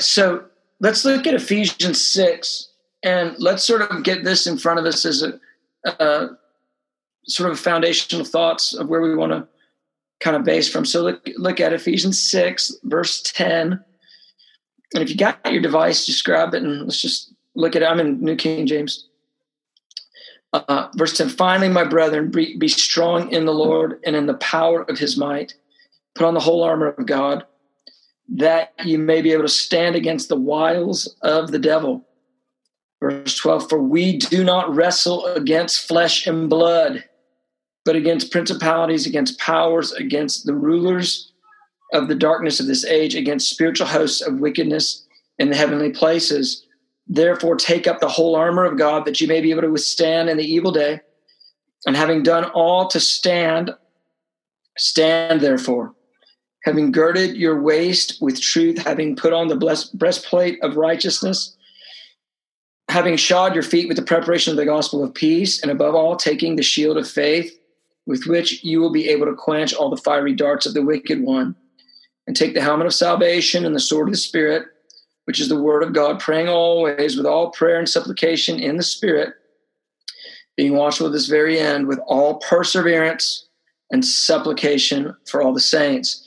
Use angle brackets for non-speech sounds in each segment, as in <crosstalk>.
So let's look at Ephesians 6 and let's sort of get this in front of us as a, a sort of foundational thoughts of where we want to kind of base from. So look, look at Ephesians 6, verse 10. And if you got your device, just grab it and let's just look at it. I'm in New King James. Uh, verse 10 Finally, my brethren, be strong in the Lord and in the power of his might. Put on the whole armor of God, that you may be able to stand against the wiles of the devil. Verse 12 For we do not wrestle against flesh and blood, but against principalities, against powers, against the rulers of the darkness of this age, against spiritual hosts of wickedness in the heavenly places. Therefore, take up the whole armor of God that you may be able to withstand in the evil day. And having done all to stand, stand therefore, having girded your waist with truth, having put on the breastplate of righteousness, having shod your feet with the preparation of the gospel of peace, and above all, taking the shield of faith, with which you will be able to quench all the fiery darts of the wicked one, and take the helmet of salvation and the sword of the Spirit which is the word of God, praying always with all prayer and supplication in the Spirit, being watchful at this very end with all perseverance and supplication for all the saints.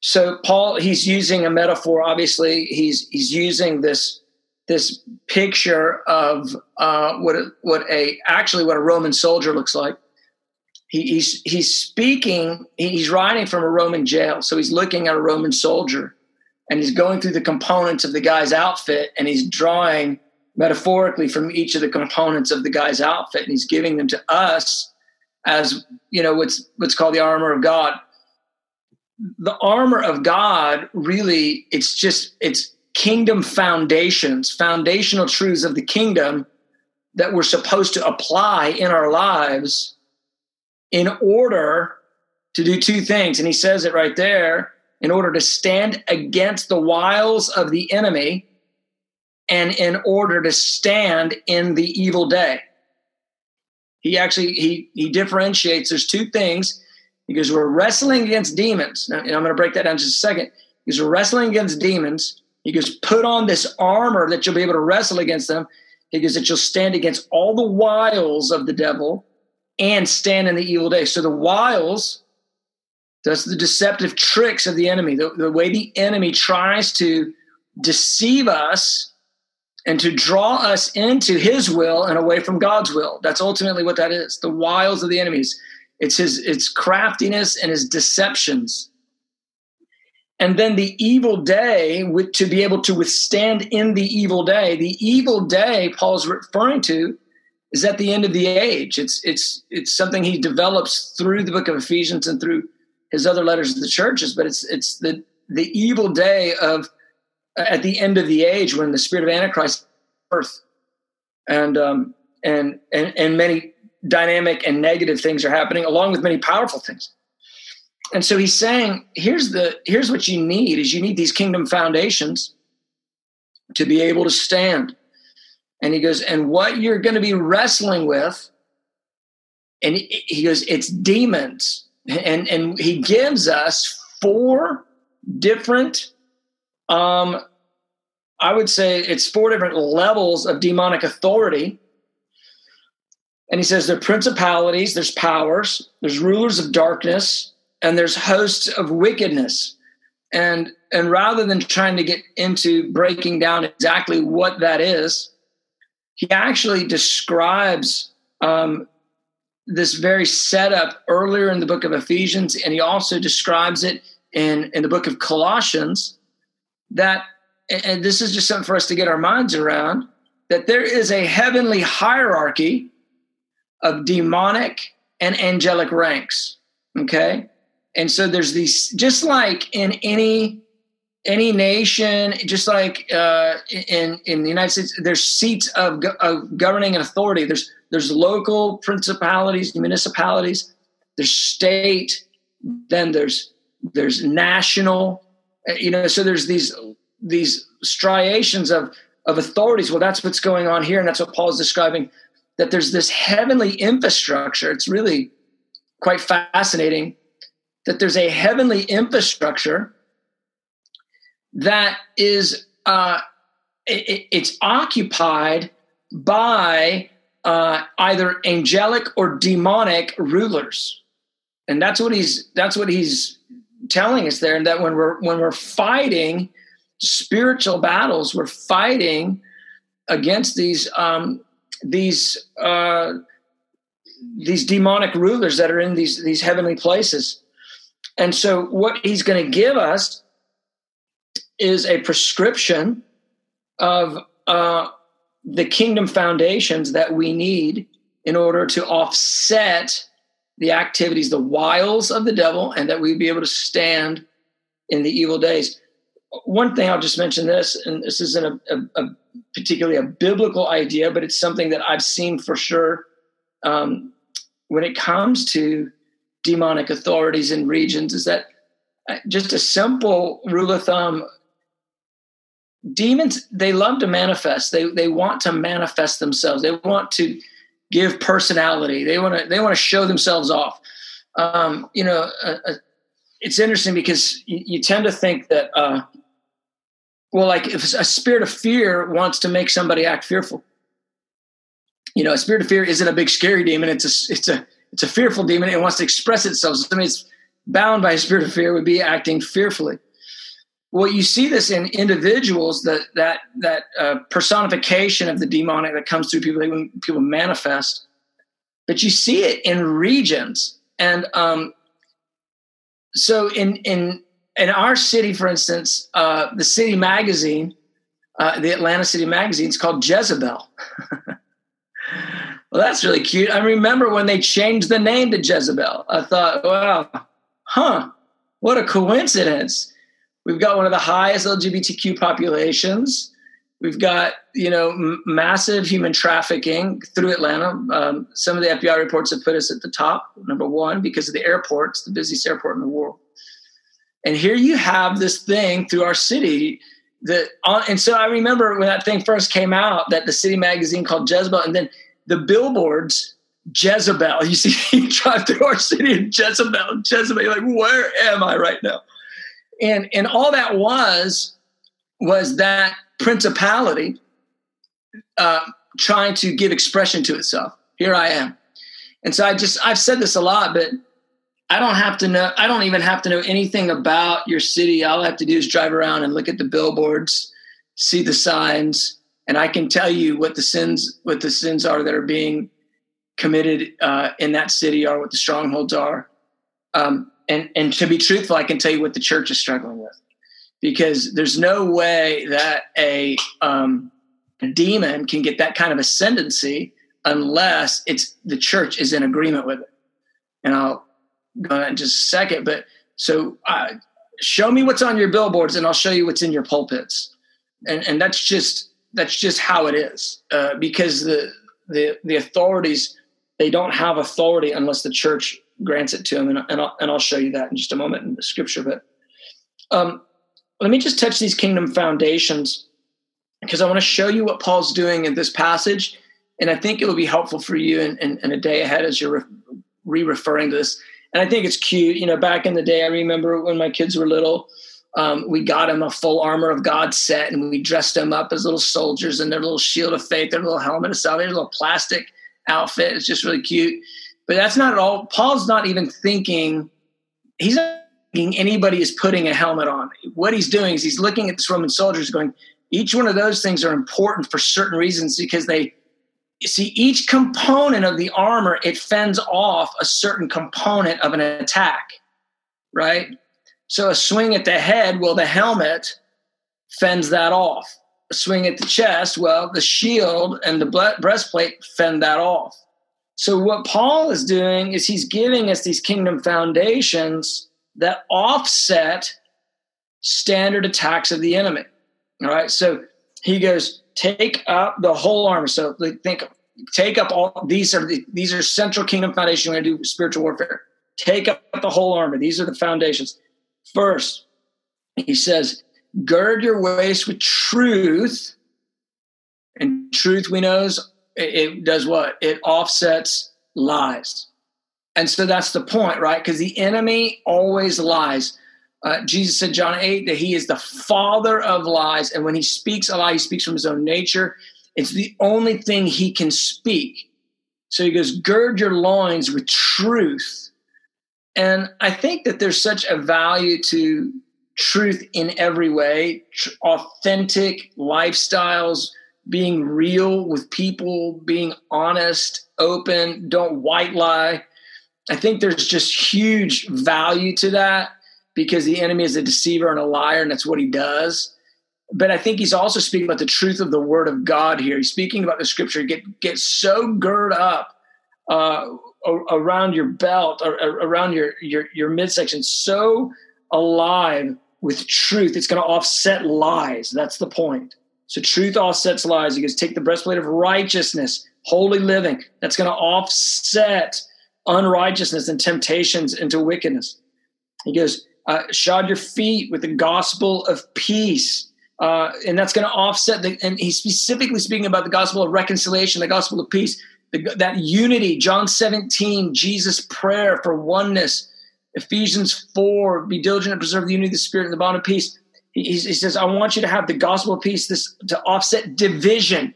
So Paul, he's using a metaphor. Obviously, he's he's using this this picture of uh, what a, what a actually what a Roman soldier looks like. He, he's he's speaking. He's writing from a Roman jail, so he's looking at a Roman soldier and he's going through the components of the guy's outfit and he's drawing metaphorically from each of the components of the guy's outfit and he's giving them to us as you know what's what's called the armor of god the armor of god really it's just it's kingdom foundations foundational truths of the kingdom that we're supposed to apply in our lives in order to do two things. And he says it right there in order to stand against the wiles of the enemy and in order to stand in the evil day. He actually he he differentiates there's two things because we're wrestling against demons now, i'm going to break that down just a second because we're wrestling against demons he goes put on this armor that you'll be able to wrestle against them he goes that you'll stand against all the wiles of the devil and stand in the evil day so the wiles that's the deceptive tricks of the enemy, the, the way the enemy tries to deceive us and to draw us into his will and away from God's will. That's ultimately what that is. The wiles of the enemies. It's his it's craftiness and his deceptions. And then the evil day, with, to be able to withstand in the evil day, the evil day Paul's referring to is at the end of the age. It's it's it's something he develops through the book of Ephesians and through his other letters to the churches, but it's it's the the evil day of at the end of the age when the spirit of Antichrist earth and um, and and and many dynamic and negative things are happening along with many powerful things. And so he's saying, here's the here's what you need is you need these kingdom foundations to be able to stand. And he goes, and what you're going to be wrestling with, and he goes, it's demons and and he gives us four different um i would say it's four different levels of demonic authority and he says there are principalities there's powers there's rulers of darkness and there's hosts of wickedness and and rather than trying to get into breaking down exactly what that is he actually describes um, this very setup earlier in the book of Ephesians, and he also describes it in, in the book of Colossians. That, and this is just something for us to get our minds around, that there is a heavenly hierarchy of demonic and angelic ranks. Okay. And so there's these, just like in any any nation, just like uh, in in the United States, there's seats of, of governing and authority. There's there's local principalities, municipalities, there's state, then there's there's national, you know. So there's these these striations of of authorities. Well, that's what's going on here, and that's what Paul's describing. That there's this heavenly infrastructure. It's really quite fascinating that there's a heavenly infrastructure that is uh, it, it's occupied by uh, either angelic or demonic rulers, and that's what he's that's what he's telling us there. And that when we're when we're fighting spiritual battles, we're fighting against these um, these uh, these demonic rulers that are in these these heavenly places. And so, what he's going to give us is a prescription of uh, the kingdom foundations that we need in order to offset the activities, the wiles of the devil, and that we'd be able to stand in the evil days. One thing I'll just mention this, and this isn't a, a, a particularly a biblical idea, but it's something that I've seen for sure. Um, when it comes to demonic authorities in regions, is that uh, just a simple rule of thumb demons they love to manifest. They they want to manifest themselves. They want to give personality. They want to they want to show themselves off. Um, you know uh, uh, it's interesting because you, you, tend to think that uh, well like if a spirit of fear wants to make somebody act fearful. You know a spirit of fear isn't a big scary demon. It's a it's a it's a fearful demon. It wants to express itself. So it's bound by a spirit of fear would be acting fearfully. Well you see this in individuals that that that uh, personification of the demonic that comes through people when people manifest. But you see it in regions. And um, so in in in our city for instance uh, the city magazine uh, the atlanta city magazine is called jezebel <laughs> well that's really cute i remember when they changed the name to jezebel i thought wow huh what a coincidence We've got one of the highest LGBTQ populations. We've got you know m- massive human trafficking through Atlanta. Um, some of the FBI reports have put us at the top, number one, because of the airports, the busiest airport in the world. And here you have this thing through our city that, on, and so I remember when that thing first came out, that the city magazine called Jezebel, and then the billboards Jezebel. You see, <laughs> you drive through our city and Jezebel, Jezebel. You're like, where am I right now? and and all that was was that principality uh, trying to give expression to itself. Here I am, and so I just I've said this a lot, but I don't have to know. I don't even have to know anything about your city. All I have to do is drive around and look at the billboards, see the signs, and I can tell you what the sins what the sins are that are being committed uh, in that city, are, what the strongholds are. Um, and and to be truthful, I can tell you what the church is struggling with, because there's no way that a, um, a demon can get that kind of ascendancy unless it's the church is in agreement with it. And I'll go on in just a second, but so uh, show me what's on your billboards, and I'll show you what's in your pulpits, and and that's just that's just how it is, uh, because the the the authorities they don't have authority unless the church grants it to them. and, and, I'll, and I'll show you that in just a moment in the scripture. But um, let me just touch these kingdom foundations because I want to show you what Paul's doing in this passage, and I think it will be helpful for you in, in, in a day ahead as you're re-referring to this. And I think it's cute. You know, back in the day, I remember when my kids were little. Um, we got them a full armor of God set, and we dressed them up as little soldiers in their little shield of faith, their little helmet of salvation, little plastic outfit. It's just really cute. But that's not at all. Paul's not even thinking, he's not thinking anybody is putting a helmet on. What he's doing is he's looking at this Roman soldiers going, each one of those things are important for certain reasons because they see each component of the armor, it fends off a certain component of an attack, right? So a swing at the head, well, the helmet fends that off. A swing at the chest, well, the shield and the breastplate fend that off. So, what Paul is doing is he's giving us these kingdom foundations that offset standard attacks of the enemy. All right. So, he goes, take up the whole armor. So, think, take up all these are the, these are central kingdom foundations. We're going to do spiritual warfare. Take up the whole armor. These are the foundations. First, he says, gird your waist with truth. And truth we know is it does what? It offsets lies. And so that's the point, right? Because the enemy always lies. Uh, Jesus said, John 8, that he is the father of lies. And when he speaks a lie, he speaks from his own nature. It's the only thing he can speak. So he goes, gird your loins with truth. And I think that there's such a value to truth in every way, tr- authentic lifestyles, being real with people, being honest, open, don't white lie. I think there's just huge value to that because the enemy is a deceiver and a liar, and that's what he does. But I think he's also speaking about the truth of the word of God here. He's speaking about the scripture. Get get so gird up uh, around your belt or around your your your midsection, so alive with truth. It's going to offset lies. That's the point. So truth offsets lies. He goes, take the breastplate of righteousness, holy living. That's going to offset unrighteousness and temptations into wickedness. He goes, uh, shod your feet with the gospel of peace. Uh, and that's going to offset the, and he's specifically speaking about the gospel of reconciliation, the gospel of peace, the, that unity, John 17, Jesus' prayer for oneness, Ephesians 4, be diligent to preserve the unity of the spirit and the bond of peace. He, he says, I want you to have the gospel of peace this to offset division,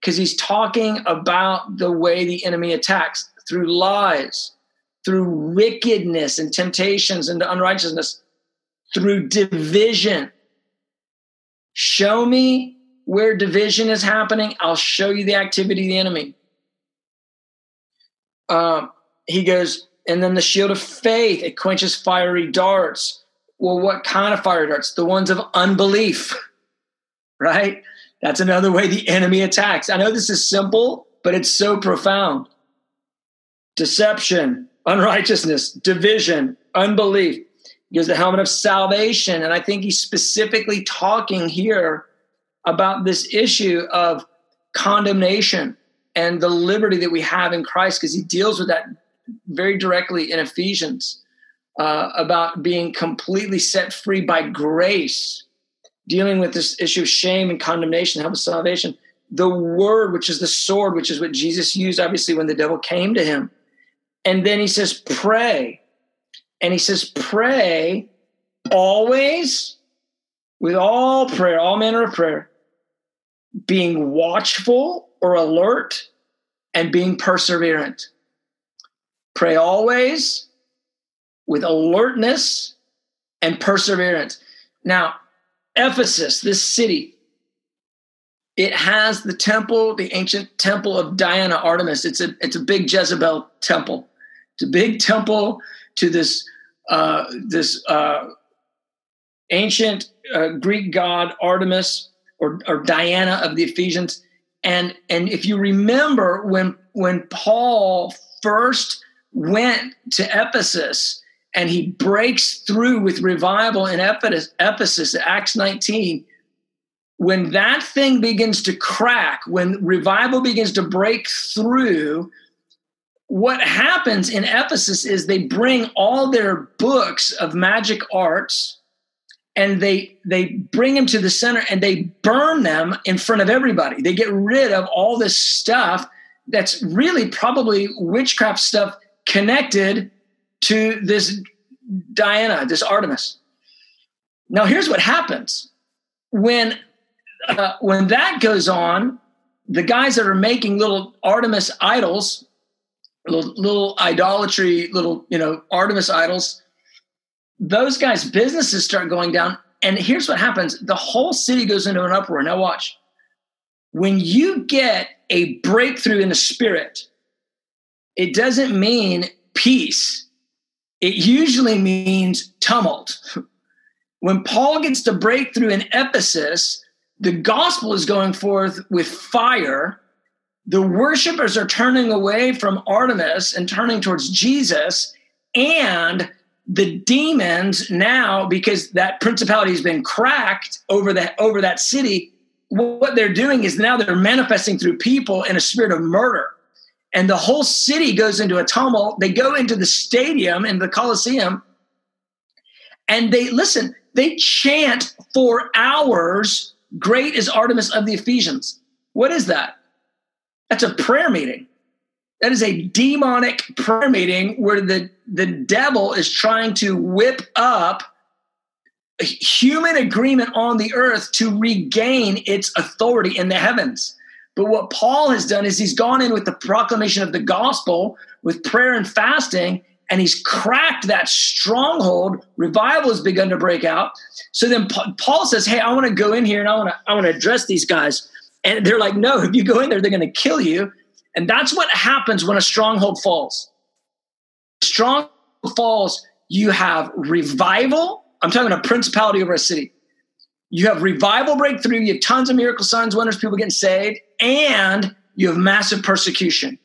because he's talking about the way the enemy attacks through lies, through wickedness and temptations and unrighteousness, through division. Show me where division is happening. I'll show you the activity of the enemy. Um, he goes, and then the shield of faith, it quenches fiery darts. Well, what kind of fiery darts? The ones of unbelief, <laughs> right? That's another way the enemy attacks. I know this is simple, but it's so profound. Deception, unrighteousness, division, unbelief. He gives the helmet of salvation. And I think he's specifically talking here about this issue of condemnation and the liberty that we have in Christ because he deals with that very directly in Ephesians uh, about being completely set free by grace, dealing with this issue of shame and condemnation, help of salvation. The word, which is the sword, which is what Jesus used, obviously, when the devil came to him. And then he says, pray. And he says, pray always with all prayer, all manner of prayer, being watchful or alert and being perseverant. Pray always with alertness and perseverance. Now, Ephesus, this city, it has the temple, the ancient temple of Diana Artemis. It's a it's a big Jezebel temple. Big temple to this uh, this uh, ancient uh, Greek god Artemis or, or Diana of the Ephesians. And and if you remember when when Paul first went to Ephesus and he breaks through with revival in Ephesus, Ephesus Acts 19. When that thing begins to crack, when revival begins to break through, what happens in Ephesus is they bring all their books of magic arts and they they bring them to the center and they burn them in front of everybody. They get rid of all this stuff that's really probably witchcraft stuff connected to this Diana, this Artemis. Now, here's what happens when uh, when that goes on. The guys that are making little Artemis idols, little, little idolatry, little you know Artemis idols, those guys' businesses start going down. And here's what happens: the whole city goes into an uproar. Now, watch. When you get a breakthrough in the spirit, it doesn't mean peace. It usually means tumult. <laughs> When Paul gets to breakthrough in Ephesus, the gospel is going forth with fire. The worshipers are turning away from Artemis and turning towards Jesus. And the demons now, because that principality has been cracked over that over that city, what they're doing is now they're manifesting through people in a spirit of murder and the whole city goes into a tumult. They go into the stadium in the Coliseum and they listen, they chant for hours, Great is Artemis of the Ephesians. What is that? That's a prayer meeting. That is a demonic prayer meeting where the, the devil is trying to whip up human agreement on the earth to regain its authority in the heavens. But what Paul has done is he's gone in with the proclamation of the gospel with prayer and fasting, and he's cracked that stronghold. Revival has begun to break out. So then Paul says, Hey, I want to go in here and I want to I want to address these guys. And they're like, No, if you go in there, they're going to kill you. And that's what happens when a stronghold falls. Strong falls, you have revival I'm talking a principality over a city. You have revival breakthrough, you have tons of miracle signs, wonders, people getting saved, and you have massive persecution.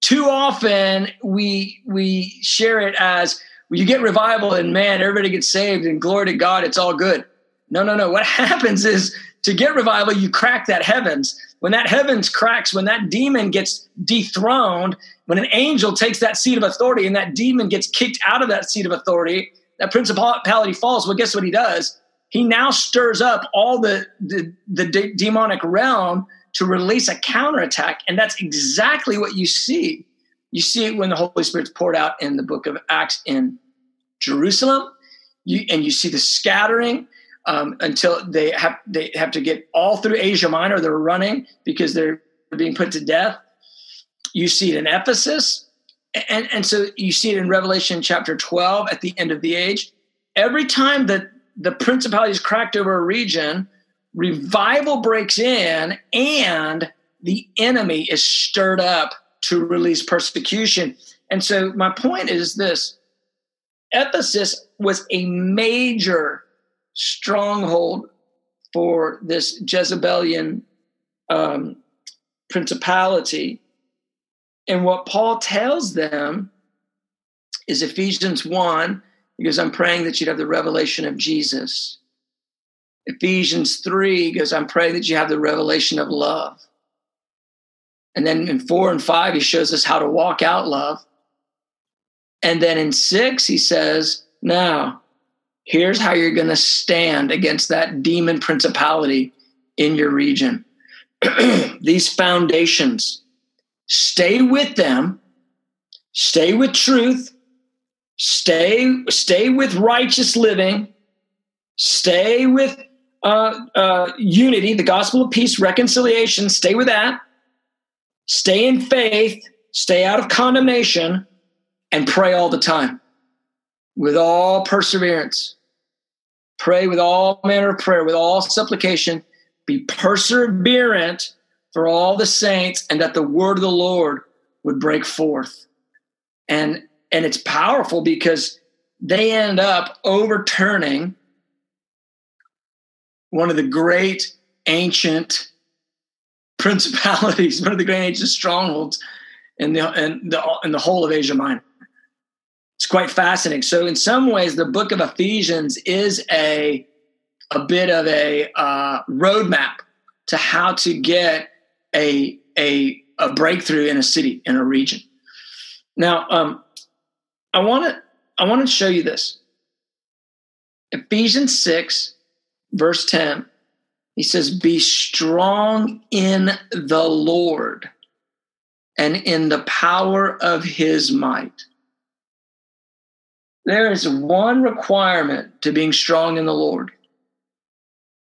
Too often we we share it as you get revival and man, everybody gets saved and glory to God, it's all good. No, no, no. What <laughs> happens is to get revival, you crack that heavens. When that heavens cracks, when that demon gets dethroned, when an angel takes that seat of authority and that demon gets kicked out of that seat of authority, that principality falls, well, guess what he does? He now stirs up all the, the, the de- demonic realm to release a counterattack. And that's exactly what you see. You see it when the Holy Spirit's poured out in the book of Acts in Jerusalem. You, and you see the scattering um, until they have they have to get all through Asia Minor. They're running because they're being put to death. You see it in Ephesus and, and so you see it in Revelation chapter 12 at the end of the age. Every time that the principality is cracked over a region, revival breaks in and the enemy is stirred up to release persecution. And so my point is this Ephesus was a major stronghold for this Jezebelian um, principality. And what Paul tells them is Ephesians 1, because I'm praying that you'd have the revelation of Jesus. Ephesians 3, because I'm praying that you have the revelation of love. And then in 4 and 5, he shows us how to walk out love. And then in 6, he says, Now, here's how you're going to stand against that demon principality in your region. <clears throat> These foundations stay with them, stay with truth, stay stay with righteous living, stay with uh, uh, unity, the gospel of peace, reconciliation. Stay with that. Stay in faith. Stay out of condemnation, and pray all the time with all perseverance. Pray with all manner of prayer, with all supplication. Be perseverant for all the saints and that the word of the Lord would break forth. And and it's powerful because they end up overturning one of the great ancient <laughs> principalities, one of the great ancient strongholds in the in the in the whole of Asia Minor. It's quite fascinating. So, in some ways, the book of Ephesians is a a bit of a uh, roadmap to how to get a a a breakthrough in a city in a region. Now, um, I want to I want to show you this. Ephesians six, verse ten. He says, "Be strong in the Lord, and in the power of His might." There is one requirement to being strong in the Lord.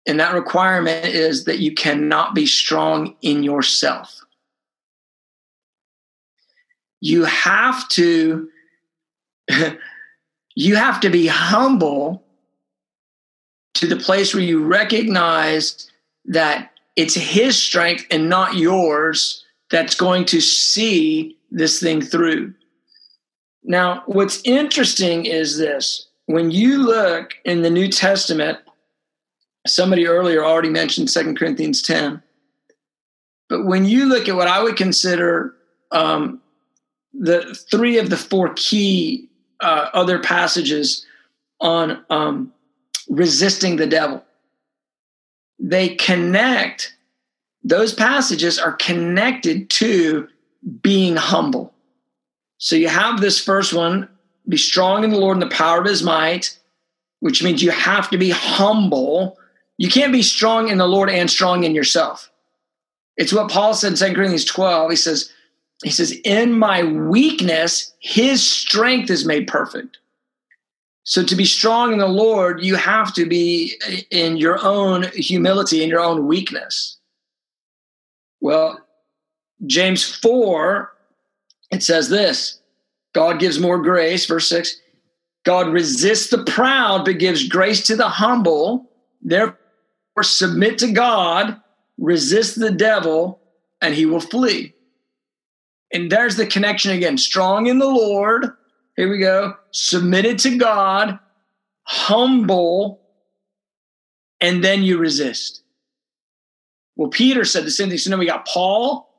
And that requirement is that you cannot be strong in yourself. You have to <laughs> you have to be humble to the place where you recognize that it's his strength and not yours that's going to see this thing through. Now, what's interesting is this when you look in the New Testament somebody earlier already mentioned Second Corinthians 10. But when you look at what I would consider um, the three of the four key uh, other passages on um, resisting the devil, they connect, those passages are connected to being humble. So you have this first one be strong in the Lord and the power of his might, which means you have to be humble you can't be strong in the Lord and strong in yourself. It's what Paul said in 2 Corinthians 12. He says, he says, in my weakness, his strength is made perfect. So to be strong in the Lord, you have to be in your own humility, in your own weakness. Well, James 4, it says this God gives more grace, verse 6. God resists the proud, but gives grace to the humble. Therefore, submit to God, resist the devil, and he will flee. And there's the connection again strong in the Lord. Here we go. Submitted to God, humble, and then you resist. Well, Peter said the same thing. So now we got Paul,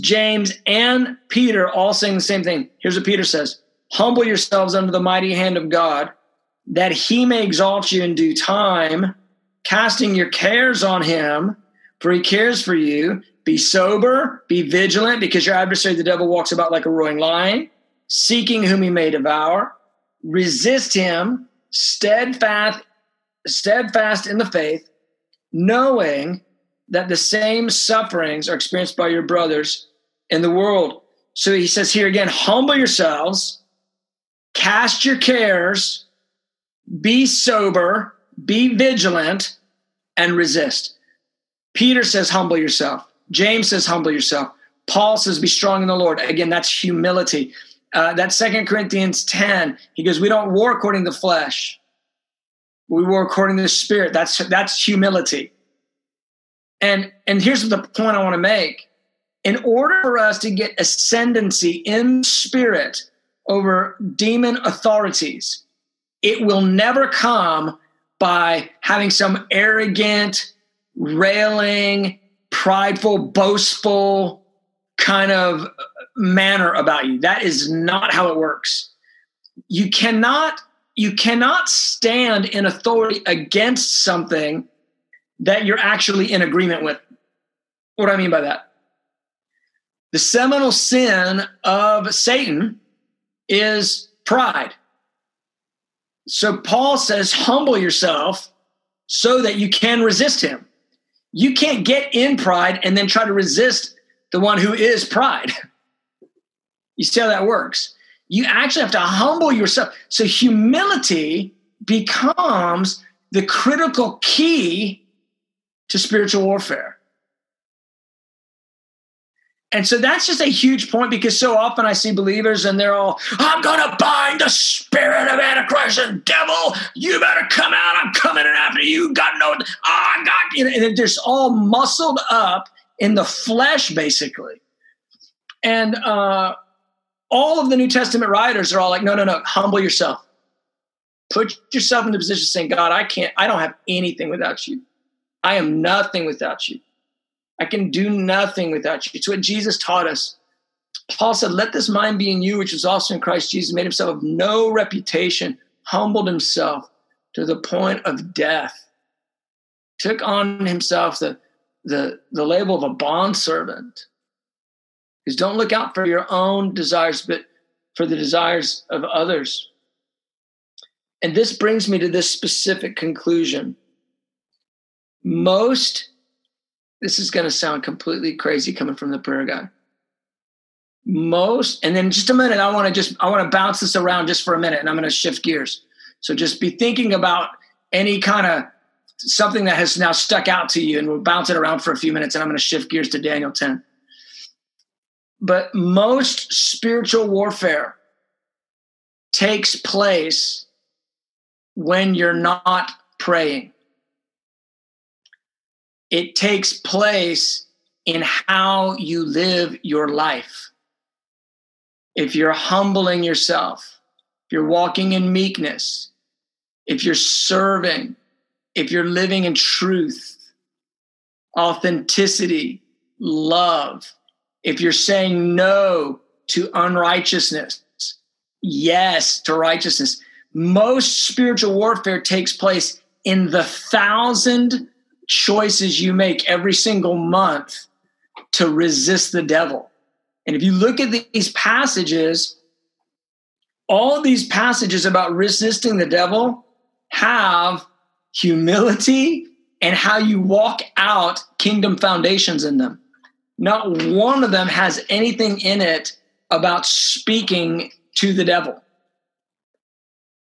James, and Peter all saying the same thing. Here's what Peter says Humble yourselves under the mighty hand of God, that he may exalt you in due time, casting your cares on him, for he cares for you. Be sober, be vigilant, because your adversary, the devil, walks about like a roaring lion, seeking whom he may devour. Resist him, steadfast, steadfast in the faith, knowing that the same sufferings are experienced by your brothers in the world. So he says here again, humble yourselves cast your cares, be sober, be vigilant, and resist. Peter says, humble yourself. James says, humble yourself. Paul says, be strong in the Lord. Again, that's humility. Uh, that's Second Corinthians 10. He goes, we don't war according to the flesh. We war according to the spirit. That's, that's humility. And, and here's the point I want to make. In order for us to get ascendancy in spirit, over demon authorities, it will never come by having some arrogant, railing, prideful, boastful kind of manner about you. That is not how it works. You cannot you cannot stand in authority against something that you're actually in agreement with. What do I mean by that? The seminal sin of Satan is pride. So Paul says, humble yourself so that you can resist him. You can't get in pride and then try to resist the one who is pride. <laughs> You see how that works? You actually have to humble yourself. So humility becomes the critical key to spiritual warfare. And so that's just a huge point because so often I see believers and they're all, I'm going to bind the spirit of Antichrist and devil. You better come out. I'm coming in after you. Got no, oh, I got, you and they're just all muscled up in the flesh, basically. And uh, all of the New Testament writers are all like, no, no, no, humble yourself. Put yourself in the position saying, God, I can't, I don't have anything without you. I am nothing without you. I can do nothing without you. It's what Jesus taught us. Paul said, Let this mind be in you, which is also in Christ Jesus, made himself of no reputation, humbled himself to the point of death, took on himself the, the, the label of a bondservant. Because don't look out for your own desires, but for the desires of others. And this brings me to this specific conclusion. Most this is going to sound completely crazy coming from the prayer guy. Most, and then just a minute, I want to just, I want to bounce this around just for a minute and I'm going to shift gears. So just be thinking about any kind of something that has now stuck out to you and we'll bounce it around for a few minutes and I'm going to shift gears to Daniel 10. But most spiritual warfare takes place when you're not praying it takes place in how you live your life. If you're humbling yourself, if you're walking in meekness, if you're serving, if you're living in truth, authenticity, love, if you're saying no to unrighteousness, yes to righteousness. Most spiritual warfare takes place in the thousand choices you make every single month to resist the devil. And if you look at these passages, all these passages about resisting the devil have humility and how you walk out kingdom foundations in them. Not one of them has anything in it about speaking to the devil.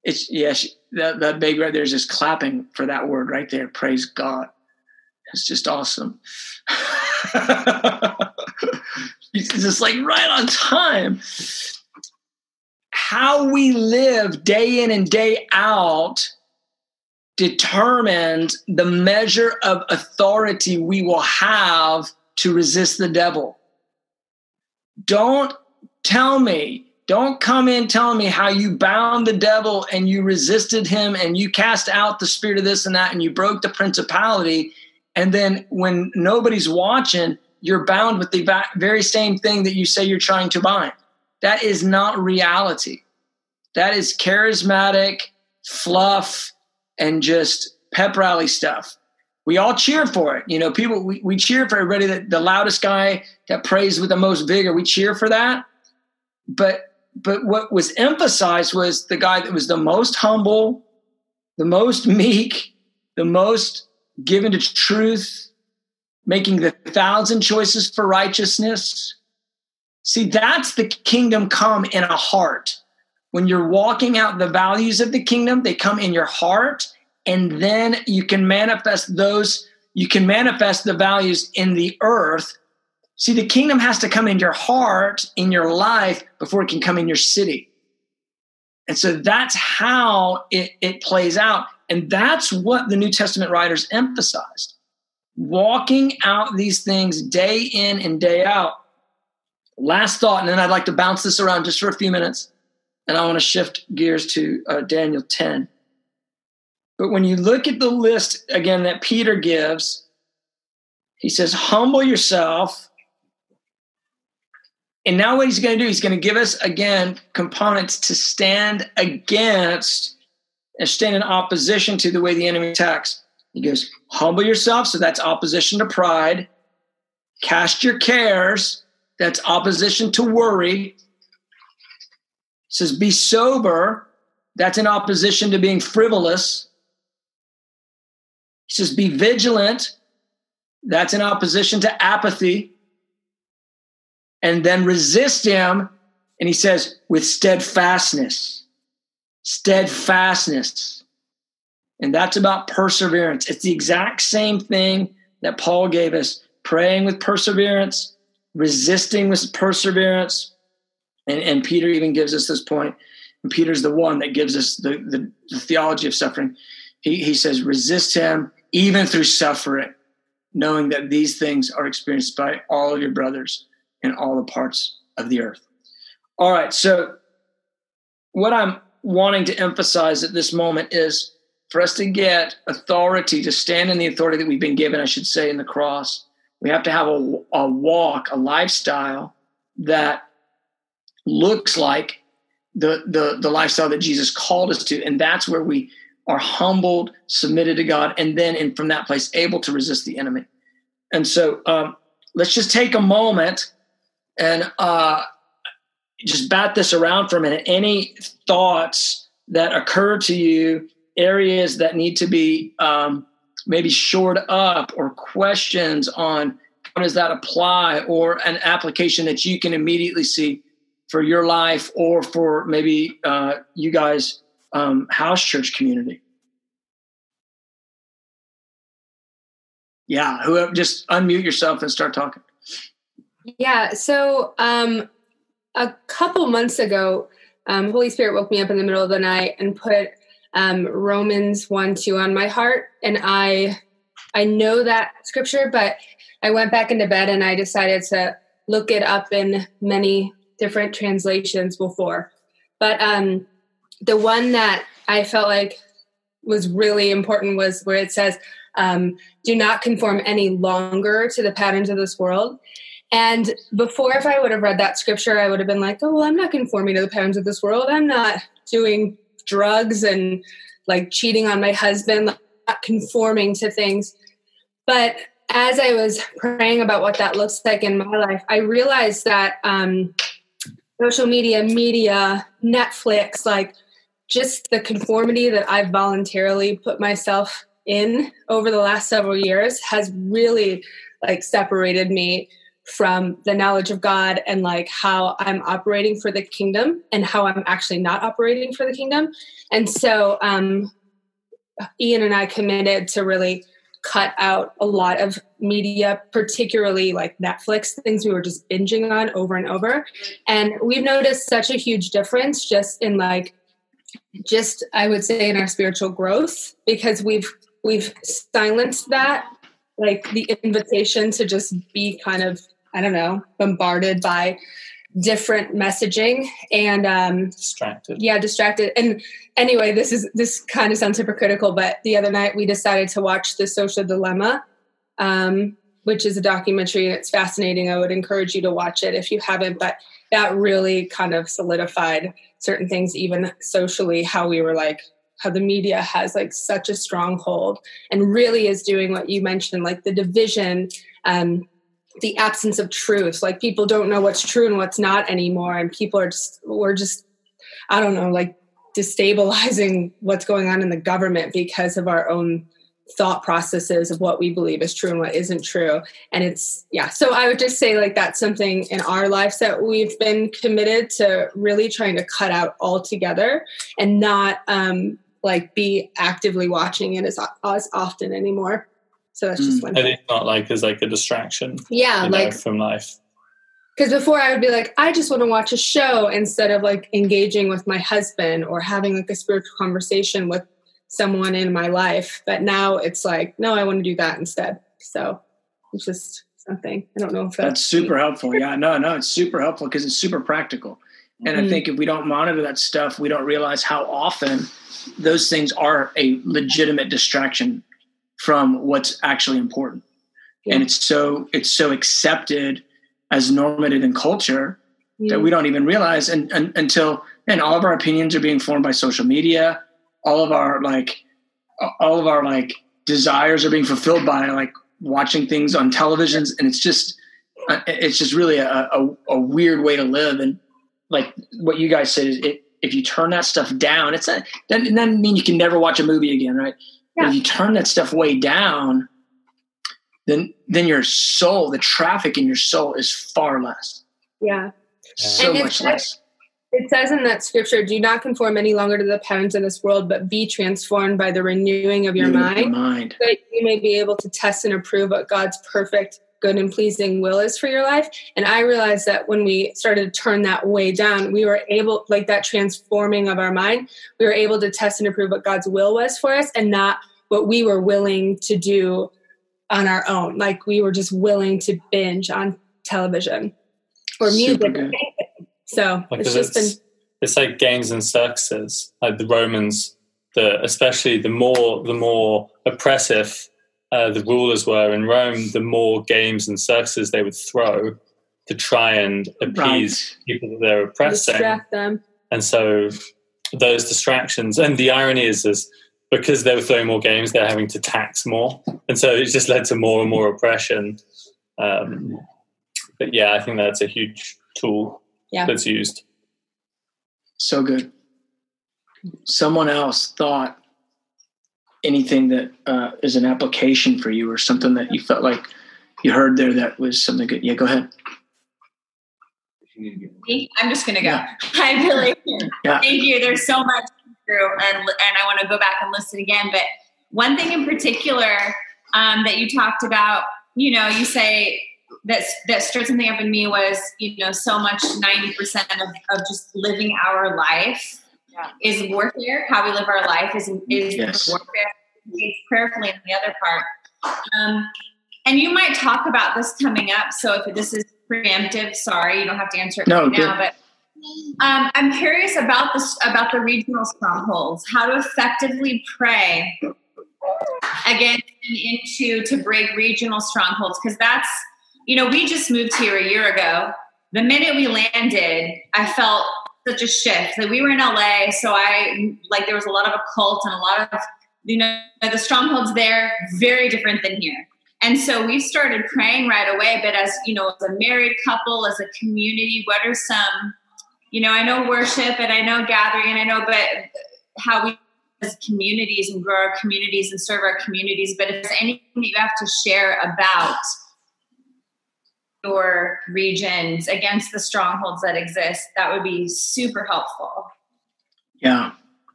it's yes, that, that baby right there is just clapping for that word right there. Praise God. It's just awesome. <laughs> it's just like right on time. How we live day in and day out determines the measure of authority we will have to resist the devil. Don't tell me don't come in telling me how you bound the devil and you resisted him and you cast out the spirit of this and that and you broke the principality. And then when nobody's watching, you're bound with the very same thing that you say you're trying to bind. That is not reality. That is charismatic fluff and just pep rally stuff. We all cheer for it. You know, people, we, we cheer for everybody that the loudest guy that prays with the most vigor. We cheer for that. But but what was emphasized was the guy that was the most humble, the most meek, the most given to truth, making the thousand choices for righteousness. See, that's the kingdom come in a heart. When you're walking out the values of the kingdom, they come in your heart, and then you can manifest those, you can manifest the values in the earth See, the kingdom has to come in your heart, in your life, before it can come in your city. And so that's how it, it plays out. And that's what the New Testament writers emphasized walking out these things day in and day out. Last thought, and then I'd like to bounce this around just for a few minutes. And I want to shift gears to uh, Daniel 10. But when you look at the list again that Peter gives, he says, Humble yourself and now what he's going to do, he's going to give us again components to stand against and stand in opposition to the way the enemy attacks. He goes, humble yourself. So that's opposition to pride. Cast your cares. That's opposition to worry. He says, be sober. That's in opposition to being frivolous. He says, be vigilant. That's in opposition to apathy and then resist him. And he says, with steadfastness, steadfastness. And that's about perseverance. It's the exact same thing that Paul gave us praying with perseverance, resisting with perseverance. And, and Peter even gives us this point. And Peter's the one that gives us the, the, the theology of suffering. He, he says, resist him even through suffering, knowing that these things are experienced by all of your brothers in all the parts of the earth. All right, so what I'm wanting to emphasize at this moment is for us to get authority, to stand in the authority that we've been given, I should say, in the cross, we have to have a, a walk, a lifestyle that looks like the, the, the lifestyle that Jesus called us to. And that's where we are humbled, submitted to God, and then in, from that place able to resist the enemy. And so um, let's just take a moment and uh, just bat this around for a minute. Any thoughts that occur to you, areas that need to be um, maybe shored up, or questions on how does that apply, or an application that you can immediately see for your life or for maybe uh, you guys' um, house church community? Yeah, whoever, just unmute yourself and start talking. Yeah. So um, a couple months ago, um, Holy Spirit woke me up in the middle of the night and put um, Romans one two on my heart, and I I know that scripture, but I went back into bed and I decided to look it up in many different translations before. But um, the one that I felt like was really important was where it says, um, "Do not conform any longer to the patterns of this world." And before, if I would have read that scripture, I would have been like, oh, well, I'm not conforming to the patterns of this world. I'm not doing drugs and like cheating on my husband, not conforming to things. But as I was praying about what that looks like in my life, I realized that um, social media, media, Netflix, like just the conformity that I've voluntarily put myself in over the last several years has really like separated me from the knowledge of God and like how I'm operating for the kingdom and how I'm actually not operating for the kingdom. And so um, Ian and I committed to really cut out a lot of media, particularly like Netflix, things we were just binging on over and over. And we've noticed such a huge difference just in like, just I would say in our spiritual growth because we've we've silenced that like the invitation to just be kind of I don't know bombarded by different messaging and um distracted. Yeah distracted. And anyway this is this kind of sounds hypocritical but the other night we decided to watch the social dilemma um which is a documentary and it's fascinating. I would encourage you to watch it if you haven't but that really kind of solidified certain things even socially how we were like how the media has like such a stronghold and really is doing what you mentioned like the division um the absence of truth. Like people don't know what's true and what's not anymore and people are just we're just i don't know like destabilizing what's going on in the government because of our own thought processes of what we believe is true and what isn't true. And it's yeah. So i would just say like that's something in our lives that we've been committed to really trying to cut out altogether and not um like be actively watching it as, as often anymore so that's just mm. one. And it's not like as like a distraction. Yeah, like know, from life. Because before I would be like, I just want to watch a show instead of like engaging with my husband or having like a spiritual conversation with someone in my life. But now it's like, no, I want to do that instead. So it's just something. I don't know if that's, that's super helpful. Yeah, no, no, it's super helpful because it's super practical. And mm-hmm. I think if we don't monitor that stuff, we don't realize how often those things are a legitimate distraction from what's actually important. Yeah. And it's so it's so accepted as normative in culture yeah. that we don't even realize and, and, until and all of our opinions are being formed by social media. All of our like all of our like desires are being fulfilled by like watching things on televisions and it's just uh, it's just really a, a, a weird way to live and like what you guys said is it, if you turn that stuff down it's a that doesn't mean you can never watch a movie again right yeah. if you turn that stuff way down, then then your soul, the traffic in your soul is far less. Yeah. So and much less. It says in that scripture, do not conform any longer to the patterns of this world, but be transformed by the renewing of your mind, your mind. that you may be able to test and approve what God's perfect, good, and pleasing will is for your life. And I realized that when we started to turn that way down, we were able, like that transforming of our mind, we were able to test and approve what God's will was for us and not what we were willing to do on our own. Like we were just willing to binge on television or music. So like it's just it's, been. It's like games and circuses. Like the Romans, the especially the more the more oppressive uh, the rulers were in Rome, the more games and circuses they would throw to try and appease right. people that they're oppressing. Distract them. And so those distractions, and the irony is, is because they were throwing more games, they're having to tax more, and so it just led to more and more oppression. Um, but yeah, I think that's a huge tool yeah. that's used. So good. Someone else thought anything that uh, is an application for you, or something that you felt like you heard there that was something good. Yeah, go ahead. I'm just going to go. Yeah. <laughs> I <laughs> really yeah. thank you. There's so much through and, and I want to go back and listen again. But one thing in particular um, that you talked about, you know, you say that that stirred something up in me was, you know, so much 90% of, of just living our life yeah. is warfare. How we live our life is, is yes. warfare. It's prayerfully in the other part. Um, and you might talk about this coming up. So if this is preemptive, sorry, you don't have to answer it no, right now, but um, I'm curious about this about the regional strongholds. How to effectively pray against and into to break regional strongholds because that's you know we just moved here a year ago. The minute we landed, I felt such a shift. Like we were in LA, so I like there was a lot of occult and a lot of you know the strongholds there very different than here. And so we started praying right away. But as you know, as a married couple, as a community, what are some you know, I know worship and I know gathering and I know, but how we as communities and grow our communities and serve our communities. But if there's anything that you have to share about your regions against the strongholds that exist, that would be super helpful. Yeah,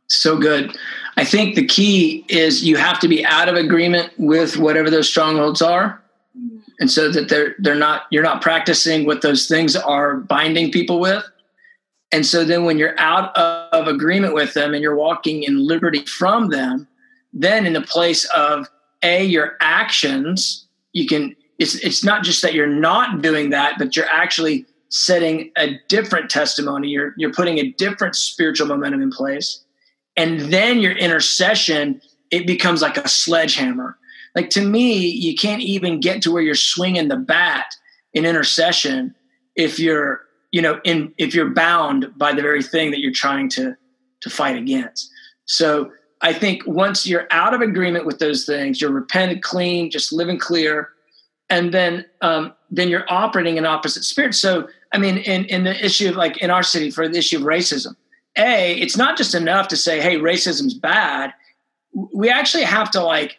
so good. I think the key is you have to be out of agreement with whatever those strongholds are. Mm-hmm. And so that they're they're not you're not practicing what those things are binding people with. And so then when you're out of agreement with them and you're walking in liberty from them, then in the place of a your actions, you can it's it's not just that you're not doing that, but you're actually setting a different testimony. You're you're putting a different spiritual momentum in place. And then your intercession, it becomes like a sledgehammer. Like to me, you can't even get to where you're swinging the bat in intercession if you're, you know, in if you're bound by the very thing that you're trying to to fight against. So I think once you're out of agreement with those things, you're repented, clean, just living clear, and then um, then you're operating in opposite spirits. So I mean, in in the issue of like in our city for the issue of racism, a it's not just enough to say, hey, racism's bad. We actually have to like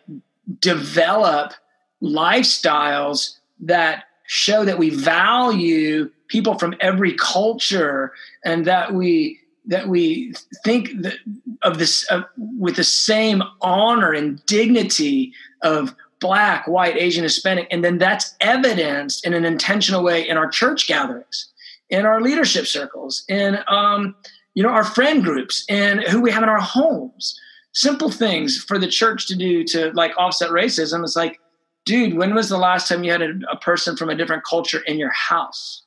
develop lifestyles that show that we value people from every culture and that we that we think that of this uh, with the same honor and dignity of black, white, Asian, Hispanic, and then that's evidenced in an intentional way in our church gatherings, in our leadership circles, in um, you know our friend groups, and who we have in our homes. Simple things for the church to do to like offset racism. It's like, dude, when was the last time you had a, a person from a different culture in your house?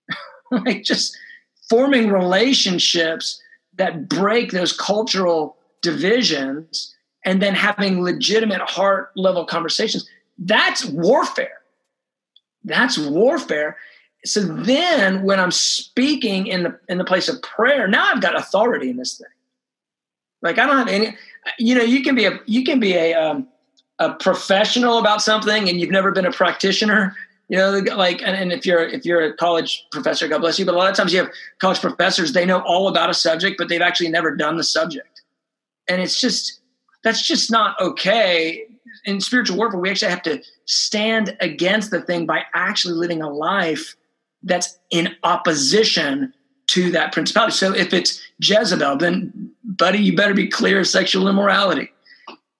<laughs> like just forming relationships that break those cultural divisions and then having legitimate heart level conversations that's warfare. That's warfare. So then when i'm speaking in the in the place of prayer now i've got authority in this thing. Like i don't have any you know you can be a you can be a um, a professional about something and you've never been a practitioner you know like and, and if you're if you're a college professor god bless you but a lot of times you have college professors they know all about a subject but they've actually never done the subject. And it's just that's just not okay. In spiritual warfare we actually have to stand against the thing by actually living a life that's in opposition to that principality. So if it's jezebel then buddy you better be clear of sexual immorality.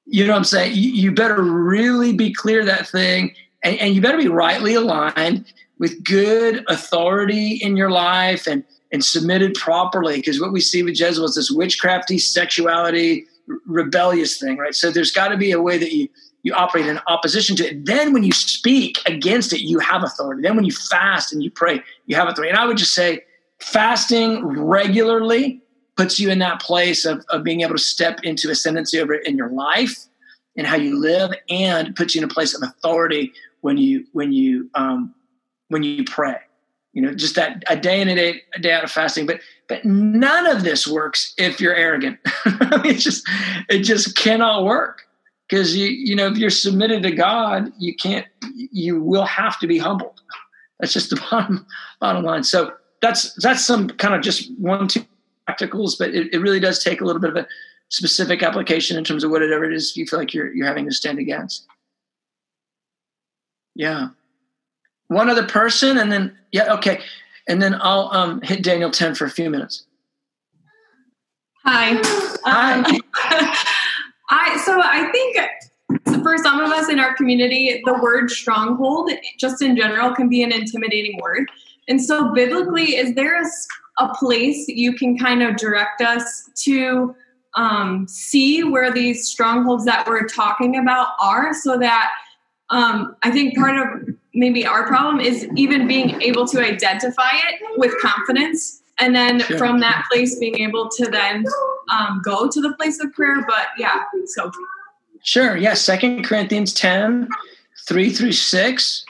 You know what i'm saying? You, better really be clear that thing and, and you better be rightly aligned with good authority in your life and and submitted properly because what we see with Jezebel is this witchcrafty sexuality rebellious thing right so there's got to be a way that you you operate in opposition to it then when you speak against it you have authority then when you fast and you pray you have authority and i would just say fasting regularly puts you in that place of, of being able to step into ascendancy over it in your life and how you live and puts you in a place of authority when you when you um, when you pray. You know, just that a day in a day a day out of fasting. But but none of this works if you're arrogant. <laughs> it just it just cannot work because you you know if you're submitted to God, you can't you will have to be humbled. That's just the <laughs> bottom bottom line. So that's that's some kind of just one two practicals, but it, it really does take a little bit of a specific application in terms of whatever it is you feel like you're you're having to stand against. Yeah. One other person, and then yeah, okay, and then I'll um, hit Daniel ten for a few minutes. Hi. Hi. Um, <laughs> I so I think for some of us in our community, the word stronghold, just in general, can be an intimidating word. And so, biblically, is there a, a place you can kind of direct us to um, see where these strongholds that we're talking about are so that um, I think part of maybe our problem is even being able to identify it with confidence. And then sure. from that place, being able to then um, go to the place of prayer. But yeah, so. Sure. Yeah. Second Corinthians 10, 3 through 6.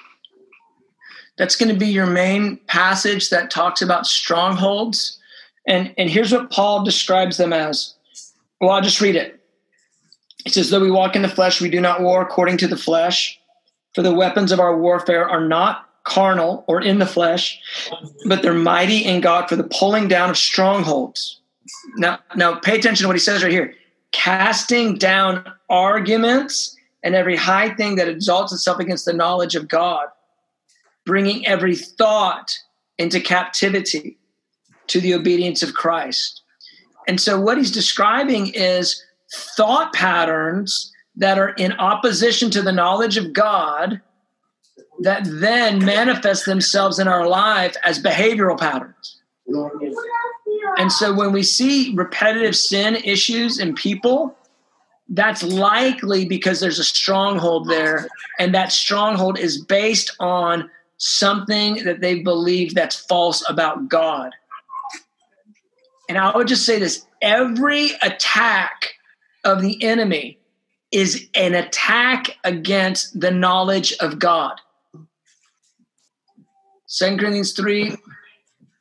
That's going to be your main passage that talks about strongholds. And, and here's what Paul describes them as. Well, I'll just read it. It says, Though we walk in the flesh, we do not war according to the flesh. For the weapons of our warfare are not carnal or in the flesh, but they're mighty in God for the pulling down of strongholds. Now, now pay attention to what he says right here. Casting down arguments and every high thing that exalts itself against the knowledge of God. bringing every thought into captivity to the obedience of Christ. And so, what he's describing is thought patterns that are in opposition to the knowledge of God that then manifest themselves in our life as behavioral patterns. And so, when we see repetitive sin issues in people, that's likely because there's a stronghold there, and that stronghold is based on something that they believe that's false about God. And I would just say this every attack of the enemy is an attack against the knowledge of God. Second Corinthians 3,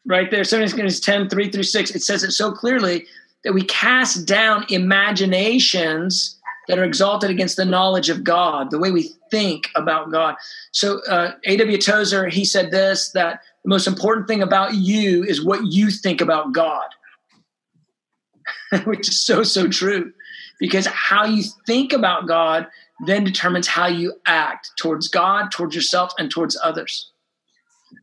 right there, Second Corinthians 10, 3 through 6, it says it so clearly that we cast down imaginations that are exalted against the knowledge of God, the way we think about God. So uh, A.W. Tozer, he said this, that the most important thing about you is what you think about God. <laughs> which is so, so true. Because how you think about God then determines how you act towards God, towards yourself, and towards others.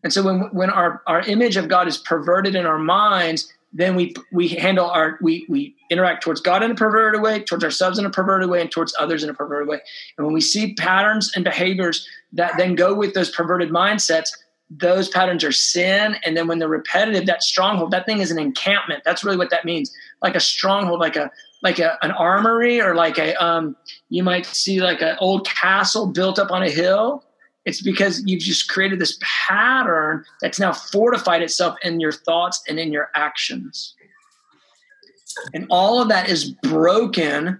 And so when, when our, our image of God is perverted in our minds, then we we handle our we we interact towards God in a perverted way, towards ourselves in a perverted way, and towards others in a perverted way. And when we see patterns and behaviors that then go with those perverted mindsets, those patterns are sin and then when they're repetitive that stronghold that thing is an encampment that's really what that means like a stronghold like a like a, an armory or like a um you might see like an old castle built up on a hill. It's because you've just created this pattern that's now fortified itself in your thoughts and in your actions. And all of that is broken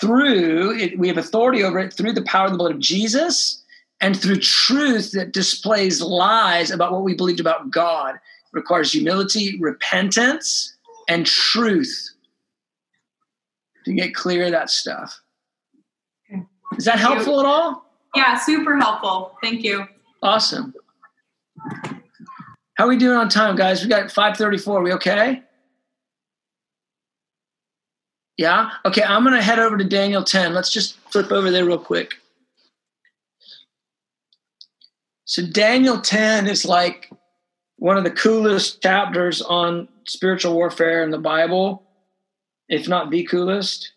through it, we have authority over it through the power of the blood of jesus and through truth that displays lies about what we believed about God. It requires humility, repentance, and truth to get clear of that stuff. Is that helpful at all? Yeah, super helpful. Thank you. Awesome. How are we doing on time, guys? We got 534. Are we okay? Yeah? Okay, I'm going to head over to Daniel 10. Let's just flip over there real quick. So Daniel 10 is like one of the coolest chapters on spiritual warfare in the Bible, if not the coolest.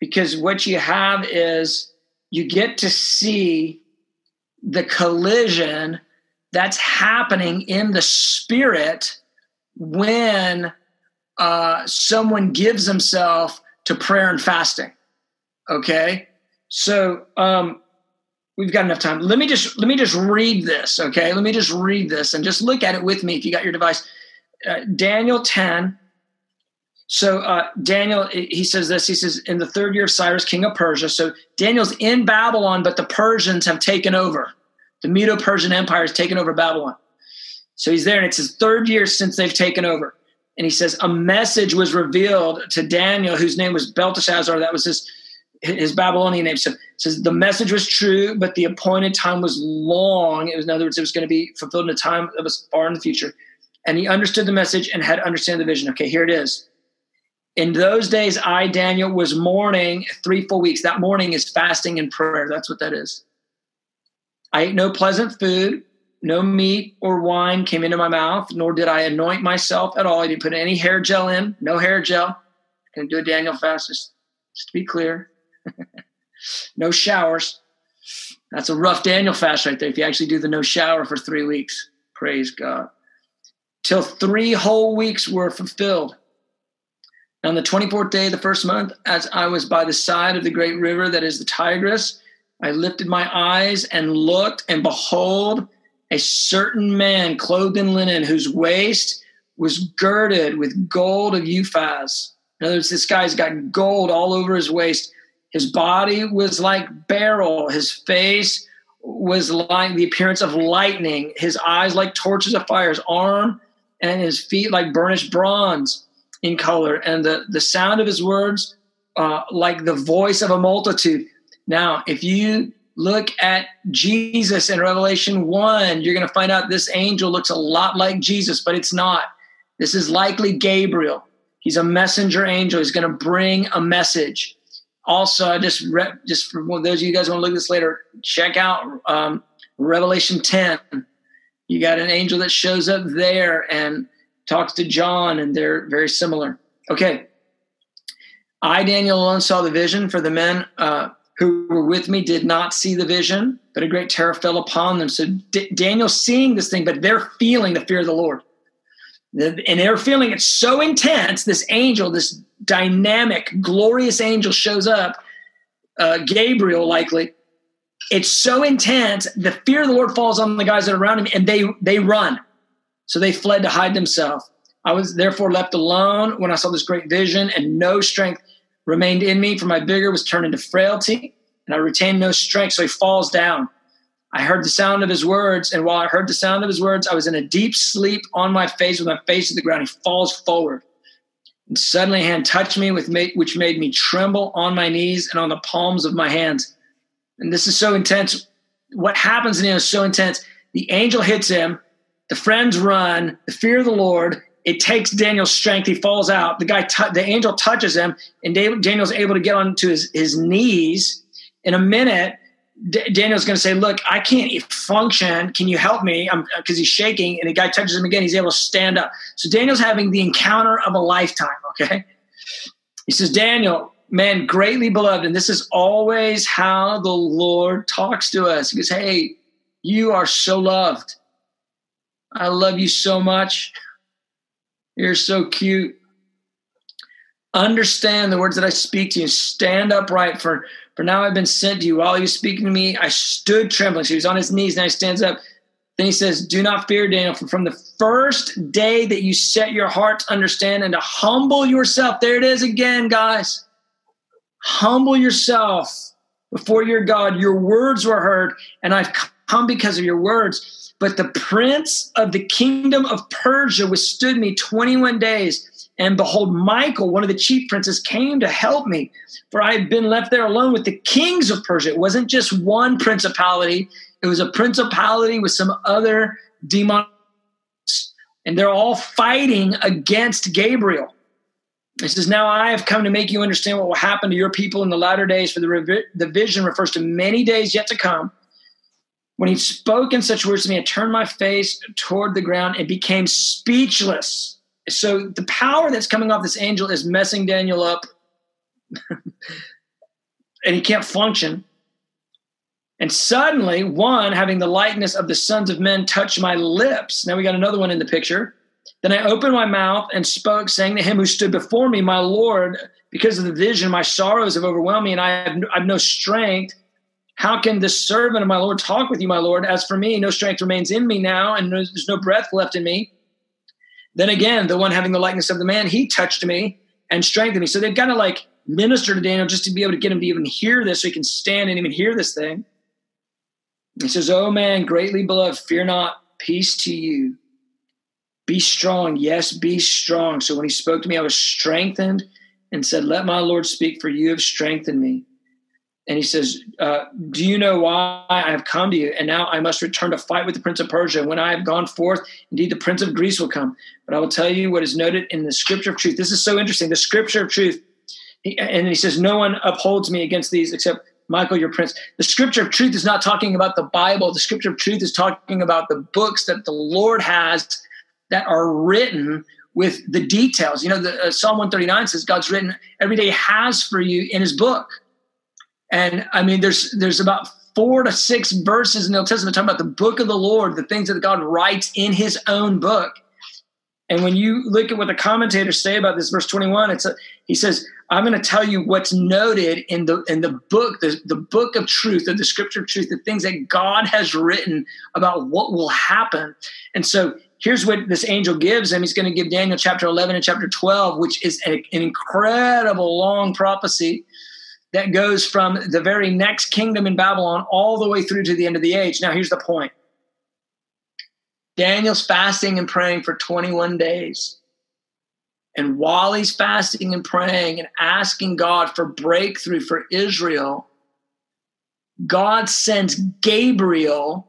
Because what you have is you get to see the collision that's happening in the spirit when uh, someone gives himself to prayer and fasting. Okay. So, um, we've got enough time. Let me just let me just read this, okay? Let me just read this and just look at it with me if you got your device. Uh, Daniel 10. So uh, Daniel, he says this. He says, in the third year of Cyrus, king of Persia. So Daniel's in Babylon, but the Persians have taken over. The Medo-Persian Empire has taken over Babylon. So he's there, and it's his third year since they've taken over. And he says, a message was revealed to Daniel, whose name was Belteshazzar. That was his his Babylonian name. So says the message was true, but the appointed time was long. It was, in other words, it was going to be fulfilled in a time that was far in the future. And he understood the message and had understand the vision. Okay, here it is. In those days, I, Daniel, was mourning three full weeks. That mourning is fasting and prayer. That's what that is. I ate no pleasant food, no meat or wine came into my mouth, nor did I anoint myself at all. I didn't put any hair gel in, no hair gel. Can do a Daniel fast, just, just to be clear. <laughs> no showers. That's a rough Daniel fast right there. If you actually do the no shower for three weeks, praise God. Till three whole weeks were fulfilled. On the 24th day of the first month, as I was by the side of the great river that is the Tigris, I lifted my eyes and looked, and behold, a certain man clothed in linen, whose waist was girded with gold of Uphaz. In other words, this guy's got gold all over his waist his body was like beryl. His face was like the appearance of lightning. His eyes like torches of fire. His arm and his feet like burnished bronze in color. And the, the sound of his words uh, like the voice of a multitude. Now, if you look at Jesus in Revelation 1, you're going to find out this angel looks a lot like Jesus, but it's not. This is likely Gabriel. He's a messenger angel. He's going to bring a message also, I just re- just for those of you guys want to look at this later, check out um, Revelation 10, you got an angel that shows up there and talks to John, and they're very similar. Okay. I, Daniel, alone saw the vision, for the men uh, who were with me did not see the vision, but a great terror fell upon them. So D- Daniel's seeing this thing, but they're feeling the fear of the Lord. And they're feeling it so intense. This angel, this dynamic, glorious angel shows up, uh, Gabriel likely. It's so intense. The fear of the Lord falls on the guys that are around him, and they they run. So they fled to hide themselves. I was therefore left alone when I saw this great vision, and no strength remained in me, for my vigor was turned into frailty, and I retained no strength. So he falls down. I heard the sound of his words, and while I heard the sound of his words, I was in a deep sleep on my face with my face to the ground. He falls forward. And suddenly a hand touched me, with which made me tremble on my knees and on the palms of my hands. And this is so intense. What happens in him is so intense. The angel hits him, the friends run, the fear of the Lord, it takes Daniel's strength. He falls out. The guy, t- the angel touches him, and Daniel's able to get onto his, his knees. In a minute, D- Daniel's going to say, "Look, I can't function. Can you help me?" Because he's shaking, and the guy touches him again. He's able to stand up. So Daniel's having the encounter of a lifetime. Okay, he says, "Daniel, man, greatly beloved," and this is always how the Lord talks to us. He goes, "Hey, you are so loved. I love you so much." You're so cute. Understand the words that I speak to you. Stand upright, for for now I've been sent to you. While was speaking to me, I stood trembling. So he was on his knees. Now he stands up. Then he says, Do not fear, Daniel, for from the first day that you set your heart to understand and to humble yourself. There it is again, guys. Humble yourself before your God. Your words were heard, and I've come because of your words. But the prince of the kingdom of Persia withstood me 21 days. And behold, Michael, one of the chief princes, came to help me, for I had been left there alone with the kings of Persia. It wasn't just one principality, it was a principality with some other demons. And they're all fighting against Gabriel. He says, Now I have come to make you understand what will happen to your people in the latter days, for the, the vision refers to many days yet to come. When he spoke in such words to me, I turned my face toward the ground and became speechless. So the power that's coming off this angel is messing Daniel up, <laughs> and he can't function. And suddenly, one having the likeness of the sons of men touched my lips. Now we got another one in the picture. Then I opened my mouth and spoke, saying to him who stood before me, My Lord, because of the vision, my sorrows have overwhelmed me, and I have, I have no strength how can the servant of my Lord talk with you, my Lord? As for me, no strength remains in me now, and there's no breath left in me. Then again, the one having the likeness of the man, he touched me and strengthened me. So they've got to like minister to Daniel just to be able to get him to even hear this so he can stand and even hear this thing. He says, Oh man, greatly beloved, fear not, peace to you. Be strong. Yes, be strong. So when he spoke to me, I was strengthened and said, Let my Lord speak, for you have strengthened me and he says, uh, Do you know why I have come to you? And now I must return to fight with the prince of Persia. When I have gone forth, indeed the prince of Greece will come. But I will tell you what is noted in the scripture of truth. This is so interesting. The scripture of truth. And he says, No one upholds me against these except Michael, your prince. The scripture of truth is not talking about the Bible. The scripture of truth is talking about the books that the Lord has that are written with the details. You know, the, uh, Psalm 139 says God's written every day has for you in his book and I mean, there's there's about four to six verses in the Old Testament talking about the book of the Lord, the things that God writes in His own book. And when you look at what the commentators say about this, verse 21, it's a, he says, "I'm going to tell you what's noted in the in the book, the, the book of truth, the, the scripture of truth, the things that God has written about what will happen." And so here's what this angel gives him. He's going to give Daniel chapter 11 and chapter 12, which is a, an incredible long prophecy that goes from the very next kingdom in Babylon all the way through to the end of the age. Now, here's the point Daniel's fasting and praying for 21 days. And while he's fasting and praying and asking God for breakthrough for Israel, God sends Gabriel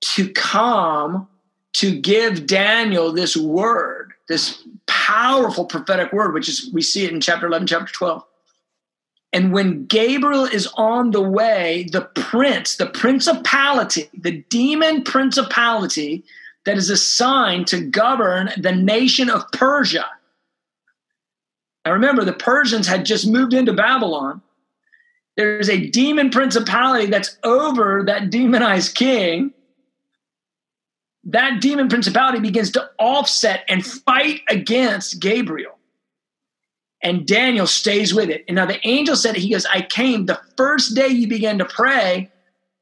to come to give Daniel this word, this powerful prophetic word, which is we see it in chapter 11, chapter 12 And when Gabriel is on the way, the prince, the principality, the demon principality that is assigned to govern the nation of Persia. Now remember, the Persians had just moved into Babylon. There's a demon principality that's over that demonized king. That demon principality begins to offset and fight against Gabriel and Daniel stays with it. And now the angel said, He goes, I came the first day you began to pray,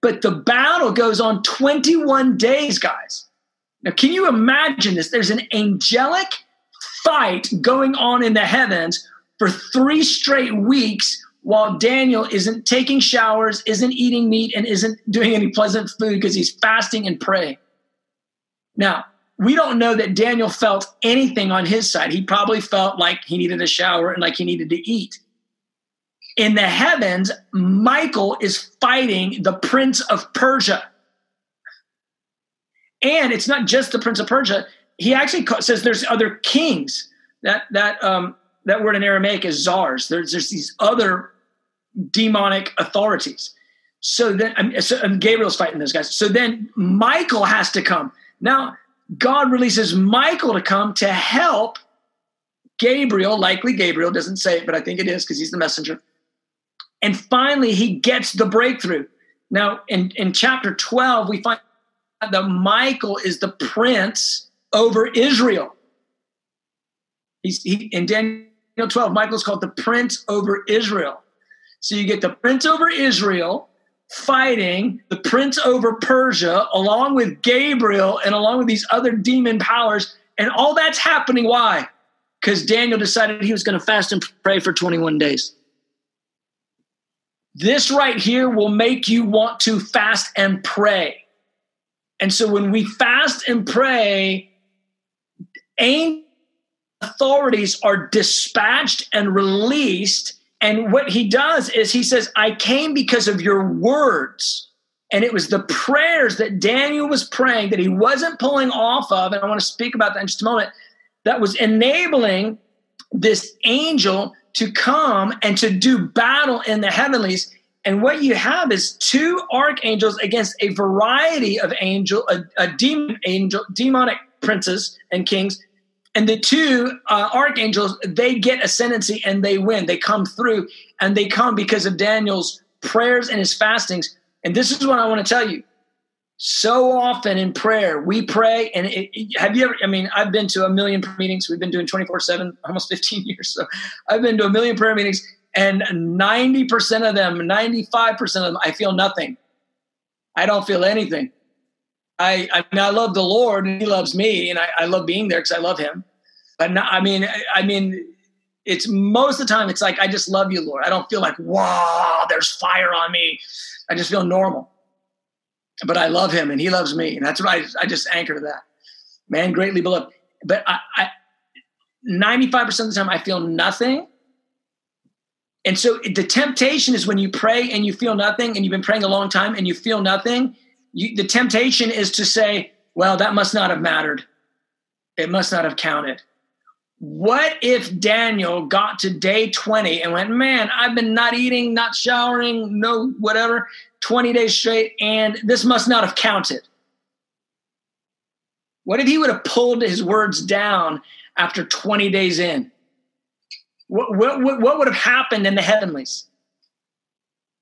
but the battle goes on 21 days, guys. Now, can you imagine this? There's an angelic fight going on in the heavens for three straight weeks while Daniel isn't taking showers, isn't eating meat, and isn't doing any pleasant food because he's fasting and praying. Now, we don't know that Daniel felt anything on his side. He probably felt like he needed a shower and like he needed to eat. In the heavens, Michael is fighting the prince of Persia. And it's not just the prince of Persia. He actually says there's other kings. That that um, that word in Aramaic is czars. There's there's these other demonic authorities. So then, so, and Gabriel's fighting those guys. So then Michael has to come. Now God releases Michael to come to help Gabriel, likely Gabriel, doesn't say it, but I think it is because he's the messenger. And finally, he gets the breakthrough. Now, in, in chapter 12, we find that Michael is the prince over Israel. He's, he, in Daniel 12, Michael's called the prince over Israel. So you get the prince over Israel, fighting the prince over Persia along with Gabriel and along with these other demon powers. And all that's happening. Why? Because Daniel decided he was going to fast and pray for 21 days. This right here will make you want to fast and pray. And so when we fast and pray, angel authorities are dispatched and released and what he does is he says, I came because of your words. And it was the prayers that Daniel was praying that he wasn't pulling off of. And I want to speak about that in just a moment. That was enabling this angel to come and to do battle in the heavenlies. And what you have is two archangels against a variety of angel, a, a demon angel, demonic princes and kings and the two uh, archangels they get ascendancy and they win. They come through and they come because of daniel's prayers and his fastings. And this is what i want to tell you. So often in prayer we pray and it, it, have you ever i mean i've been to a million meetings. We've been doing 24-7 <laughs> almost 15 years. So i've been to a million prayer meetings and 90% of them 95% of them i feel nothing. I don't feel anything I, I mean, I love the Lord and He loves me, and I, I love being there because I love Him. But not, I mean, I mean, it's most of the time it's like I just love you, Lord. I don't feel like wow, there's fire on me. I just feel normal. But I love Him and He loves me, and that's what I, I just anchor to that. Man, greatly beloved. But I, I 95% of the time I feel nothing. And so the temptation is when you pray and you feel nothing, and you've been praying a long time and you feel nothing you, the temptation is to say, well, that must not have mattered. It must not have counted. What if Daniel got to day 20 and went, man, I've been not eating, not showering, no whatever, 20 days straight, and this must not have counted? What if he would have pulled his words down after 20 days in? What, what, what would have happened in the heavenlies?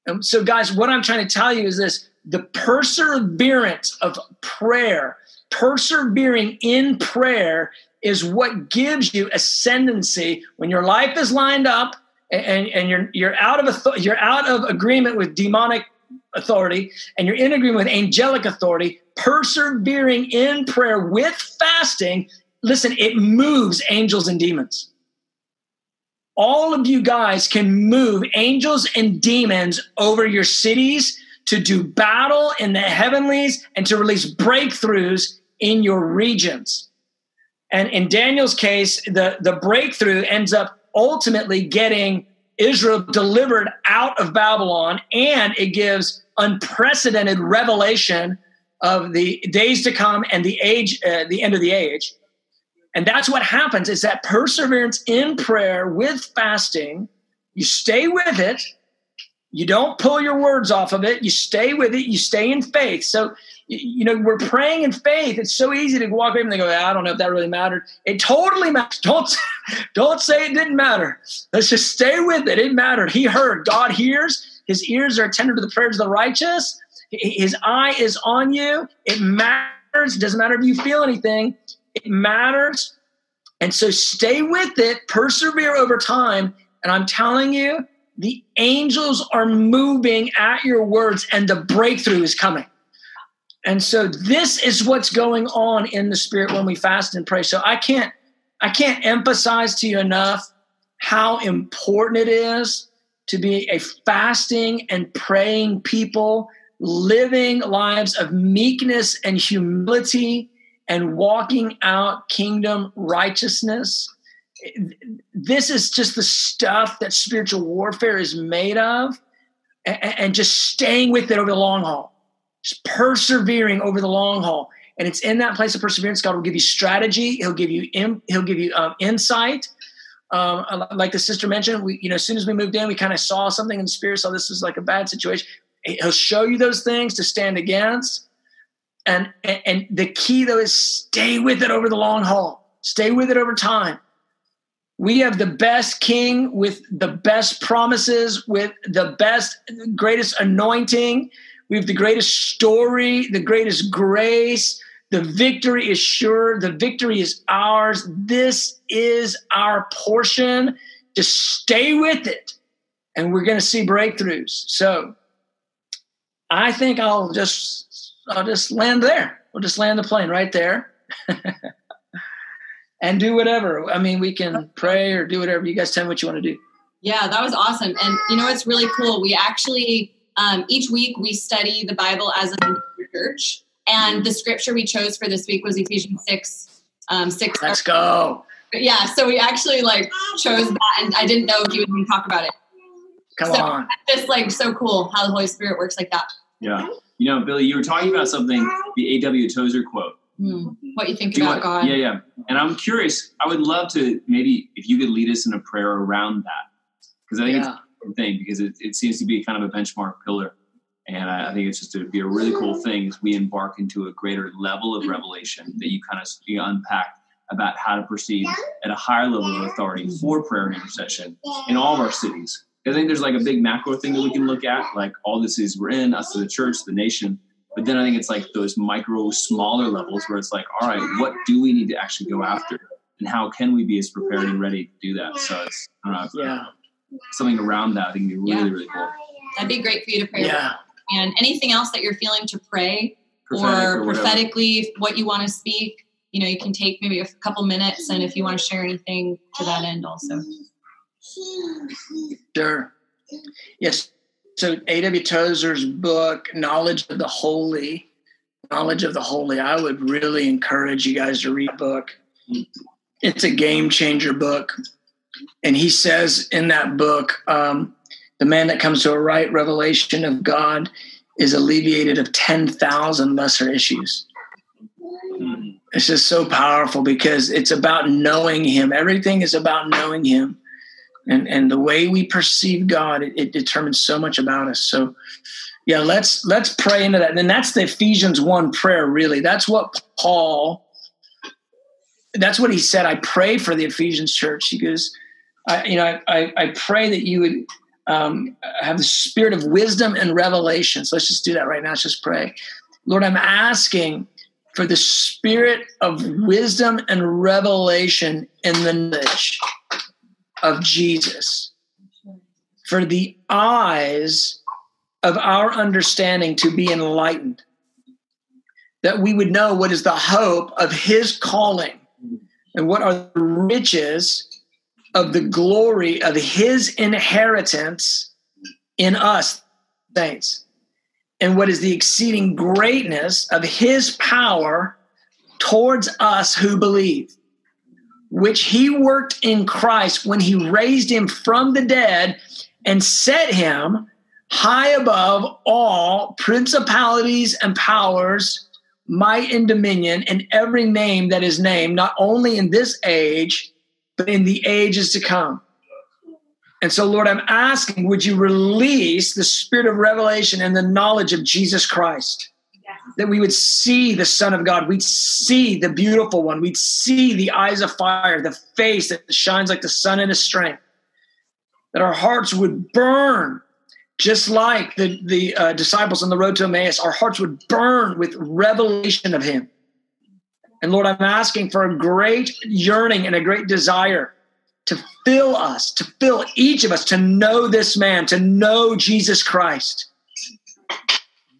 And so, guys, what I'm trying to tell you is this the perseverance of prayer, persevering in prayer is what gives you ascendancy when your life is lined up and, and you're you're out of you're out of agreement with demonic authority and you're in agreement with angelic authority persevering in prayer with fasting listen it moves angels and demons. All of you guys can move angels and demons over your cities to do battle in the heavenlies and to release breakthroughs in your regions. And in Daniel's case, the, the breakthrough ends up ultimately getting Israel delivered out of Babylon, and it gives unprecedented revelation of the days to come and the age, uh, the end of the age. And that's what happens is that perseverance in prayer with fasting, you stay with it, You don't pull your words off of it. You stay with it. You stay in faith. So, you know, we're praying in faith. It's so easy to walk away and go, I don't know if that really mattered. It totally matters. <laughs> Don't, don't say it didn't matter. Let's just stay with it. It mattered. He heard. God hears. His ears are attentive to the prayers of the righteous. His eye is on you. It matters. It doesn't matter if you feel anything. It matters. And so stay with it, persevere over time. And I'm telling you, the angels are moving at your words and the breakthrough is coming. And so this is what's going on in the spirit when we fast and pray. So I can't I can't emphasize to you enough how important it is to be a fasting and praying people, living lives of meekness and humility and walking out kingdom righteousness. This is just the stuff that spiritual warfare is made of, and, just staying with it over the long haul, just persevering over the long haul. And it's in that place of perseverance. God will give you strategy. He'll give you he'll give you um, insight. Um, like the sister mentioned, we you know as soon as we moved in, we kind of saw something in the spirit. Saw this was like a bad situation. He'll show you those things to stand against and, and, and the key though is stay with it over the long haul. Stay with it over time. We have the best king with the best promises, with the best, greatest anointing. We have the greatest story, the greatest grace. The victory is sure. The victory is ours. This is our portion. Just stay with it, and we're going to see breakthroughs. So I think I'll just I'll just land there. We'll just land the plane right there. <laughs> and do whatever. I mean, we can pray or do whatever. You guys tell me what you want to do. Yeah, that was awesome. And you know, it's really cool. We actually, um, each week we study the Bible as a church. And the scripture we chose for this week was Ephesians 6, um, 6. Let's go. Yeah, so we actually like chose that and I didn't know if you would even talk about it. Come so on. Just like so cool how the Holy Spirit works like that. Yeah. You know, Billy, you were talking about something, the A.W. Tozer quote. Hmm. What you think Do about God? Yeah, yeah. And I'm curious. I would love to maybe if you could lead us in a prayer around that, because I think yeah. it's a important thing because it, it seems to be kind of a benchmark pillar, and I, I think it's just to be a really cool thing as we embark into a greater level of revelation that you kind of you unpack about how to proceed at a higher level of authority for prayer and intercession in all of our cities I think there's like a big macro thing that we can look at, like all this is we're in, us as the church, the nation. But then I think it's like those micro, smaller levels where it's like, all right, what do we need to actually go after? And how can we be as prepared and ready to do that? So it's, I don't know, uh, yeah. something around that I think would be really, yeah. really cool. That'd be great for you to pray. Yeah. And anything else that you're feeling to pray Prophetic or, or prophetically what you want to speak, you know, you can take maybe a couple minutes and if you want to share anything to that end also. Sure. Yes. So A.W. Tozer's book, Knowledge of the Holy, Knowledge of the Holy, I would really encourage you guys to read the book. It's a game changer book. And he says in that book, um, the man that comes to a right revelation of God is alleviated of 10,000 lesser issues. It's just so powerful because it's about knowing him. Everything is about knowing him and and the way we perceive God, it, it determines so much about us. So, yeah, let's let's pray into that. And that's the Ephesians one prayer. Really, that's what Paul. That's what he said. I pray for the Ephesians church. He goes, I, you know, I, I pray that you would um, have the spirit of wisdom and revelation. So let's just do that right now. Let's just pray. Lord, I'm asking for the spirit of wisdom and revelation in the knowledge of Jesus, for the eyes of our understanding to be enlightened, that we would know what is the hope of his calling. And what are the riches of the glory of his inheritance in us, saints, and what is the exceeding greatness of his power towards us who believe which he worked in Christ when he raised him from the dead and set him high above all principalities and powers, might and dominion, and every name that is named, not only in this age, but in the ages to come. And so, Lord, I'm asking, would you release the spirit of revelation and the knowledge of Jesus Christ? That we would see the Son of God, we'd see the beautiful one, we'd see the eyes of fire, the face that shines like the sun in his strength. That our hearts would burn, just like the, the uh, disciples on the road to Emmaus, our hearts would burn with revelation of him. And Lord, I'm asking for a great yearning and a great desire to fill us, to fill each of us to know this man, to know Jesus Christ.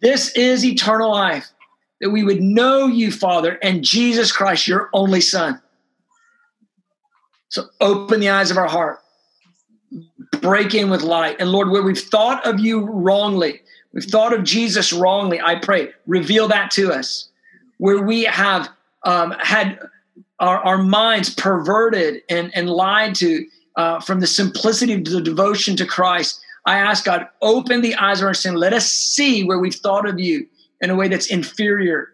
This is eternal life, that we would know you, Father, and Jesus Christ, your only Son. So open the eyes of our heart, break in with light. And Lord, where we've thought of you wrongly, we've thought of Jesus wrongly, I pray, reveal that to us. Where we have um, had our, our minds perverted and, and lied to uh, from the simplicity of the devotion to Christ. I ask God, open the eyes of our sin. Let us see where we've thought of you in a way that's inferior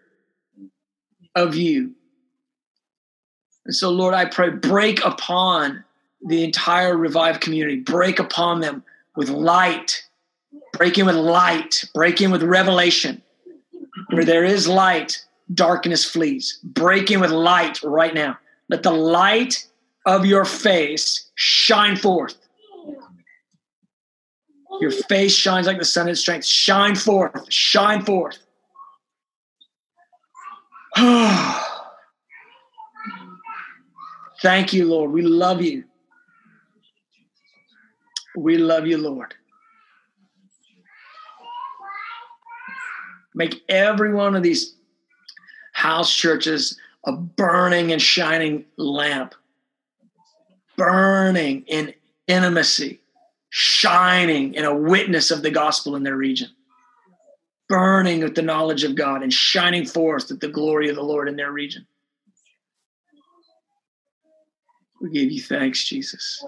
of you. And so, Lord, I pray, break upon the entire revived community, break upon them with light, break in with light, break in with revelation. Where there is light, darkness flees. Break in with light right now. Let the light of your face shine forth. Your face shines like the sun in strength. Shine forth. Shine forth. <sighs> Thank you, Lord. We love you. We love you, Lord. Make every one of these house churches a burning and shining lamp, burning in intimacy, shining in a witness of the gospel in their region, burning with the knowledge of God and shining forth with the glory of the Lord in their region. We give you thanks, Jesus.